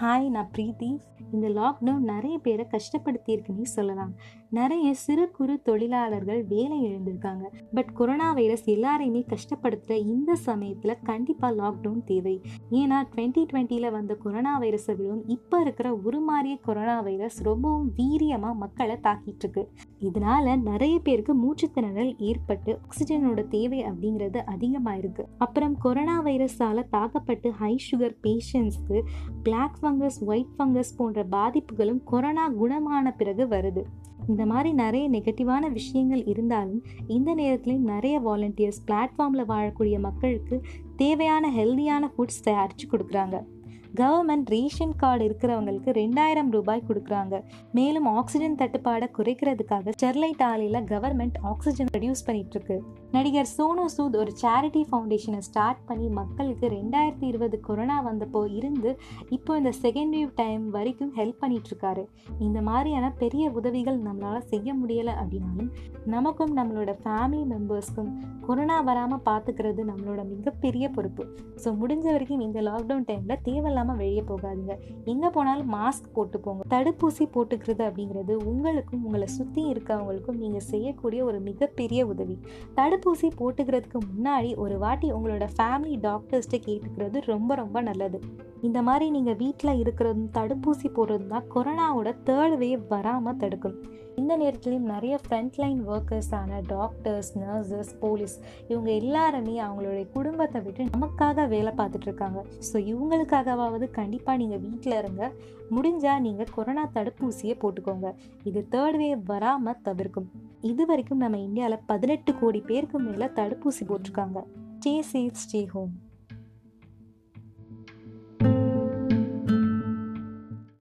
Hi ನಾ ಪ್ರೀತಿ இந்த lockdown நிறைய பேரை கஷ்டப்படுத்தியிருக்குன்னு சொல்லலாம். நிறைய சிறு குறு தொழிலாளர்கள் வேலை இழந்திருக்காங்க. பட் கொரோனா வைரஸ் எல்லாரையுமே கஷ்டப்படுத்துகிற இந்த சமயத்தில் கண்டிப்பாக லாக்டவுன் தேவை. ஏன்னா டுவெண்ட்டி டுவெண்ட்டியில் வந்த கொரோனா வைரஸை விடவும் இப்போ இருக்கிற உருமாறிய கொரோனா வைரஸ் ரொம்பவும் வீரியமாக மக்களை தாக்கிட்டு இருக்கு இதனால நிறைய பேருக்கு மூச்சுத்திணறல் ஏற்பட்டு ஆக்சிஜனோட தேவை அப்படிங்கிறது அதிகமாயிருக்கு. அப்புறம் கொரோனா வைரஸால் தாக்கப்பட்டு ஹை சுகர் பேஷண்ட்ஸ்க்கு பிளாக் ஃபங்கஸ் ஒயிட் ஃபங்கஸ் போன்ற பாதிப்புகளும் கொரோனா குணமான பிறகு வருது. இந்த மாதிரி நிறைய நெகட்டிவான விஷயங்கள் இருந்தாலும் இந்த நேரத்துலையும் நிறைய வாலண்டியர்ஸ் பிளாட்ஃபார்மில் வாழக்கூடிய மக்களுக்கு தேவையான ஹெல்தியான ஃபுட்ஸ் தயாரித்து கொடுக்குறாங்க. கவர்மெண்ட் ரேஷன் கார்டு இருக்கிறவங்களுக்கு ரெண்டாயிரம் ரூபாய் கொடுக்குறாங்க. மேலும் ஆக்சிஜன் தட்டுப்பாடை குறைக்கிறதுக்காக ஸ்டெர்லைட் ஆலையில் கவர்மெண்ட் ஆக்சிஜன் ரெடியூஸ் பண்ணிட்டு இருக்கு நடிகர் சோனு சூத் ஒரு சேரிட்டி ஃபவுண்டேஷனை ஸ்டார்ட் பண்ணி மக்களுக்கு ரெண்டாயிரத்தி இருபது கொரோனா வந்தப்போ இருந்து இப்போ இந்த செகண்ட் வேவ் டைம் வரைக்கும் ஹெல்ப் பண்ணிட்டு இருக்காரு இந்த மாதிரியான பெரிய உதவிகள் நம்மளால் செய்ய முடியலை அப்படின்னாலும் நமக்கும் நம்மளோட ஃபேமிலி மெம்பர்ஸ்க்கும் கொரோனா வராமல் பார்த்துக்கிறது நம்மளோட மிகப்பெரிய பொறுப்பு. ஸோ முடிஞ்ச வரைக்கும் இந்த லாக்டவுன் டைமில் தேவையில்லாமல் வெளியே போகாதீங்க. எங்கே போனாலும் மாஸ்க் போட்டு போங்க தடுப்பூசி போட்டுக்கிறது அப்படிங்கிறது உங்களுக்கும் உங்களை சுற்றி இருக்கவங்களுக்கும் நீங்கள் செய்யக்கூடிய ஒரு மிகப்பெரிய உதவி. தடுப்பூசி போட்டுக்கிறதுக்கு முன்னாடி ஒரு வாட்டி உங்களோட ஃபேமிலி டாக்டர்ஸ்கிட்ட கேட்டுக்கிறது ரொம்ப ரொம்ப நல்லது. இந்த மாதிரி நீங்கள் வீட்டில் இருக்கிறதும் தடுப்பூசி போடுறதும் தான் கொரோனாவோட தேர்ட் வேவ் வராமல் தடுக்கும். இந்த நேரத்துலையும் நிறைய ஃப்ரண்ட்லைன் ஒர்க்கர்ஸான டாக்டர்ஸ் நர்சஸ் போலீஸ் இவங்க எல்லாருமே அவங்களுடைய குடும்பத்தை விட்டு நமக்காக வேலை பார்த்துட்டு இருக்காங்க. ஸோ இவங்களுக்காகவாவது கண்டிப்பாக நீங்கள் வீட்டில் இருங்க. முடிஞ்சால் நீங்கள் கொரோனா தடுப்பூசியை போட்டுக்கோங்க. இது தேர்ட் வேவ் வராமல் தவிர்க்கும். இது வரைக்கும் நம்ம இந்தியாவில் பதினெட்டு கோடி பேருக்கு மேலே தடுப்பூசி போட்டிருக்காங்க. Stay safe stay home.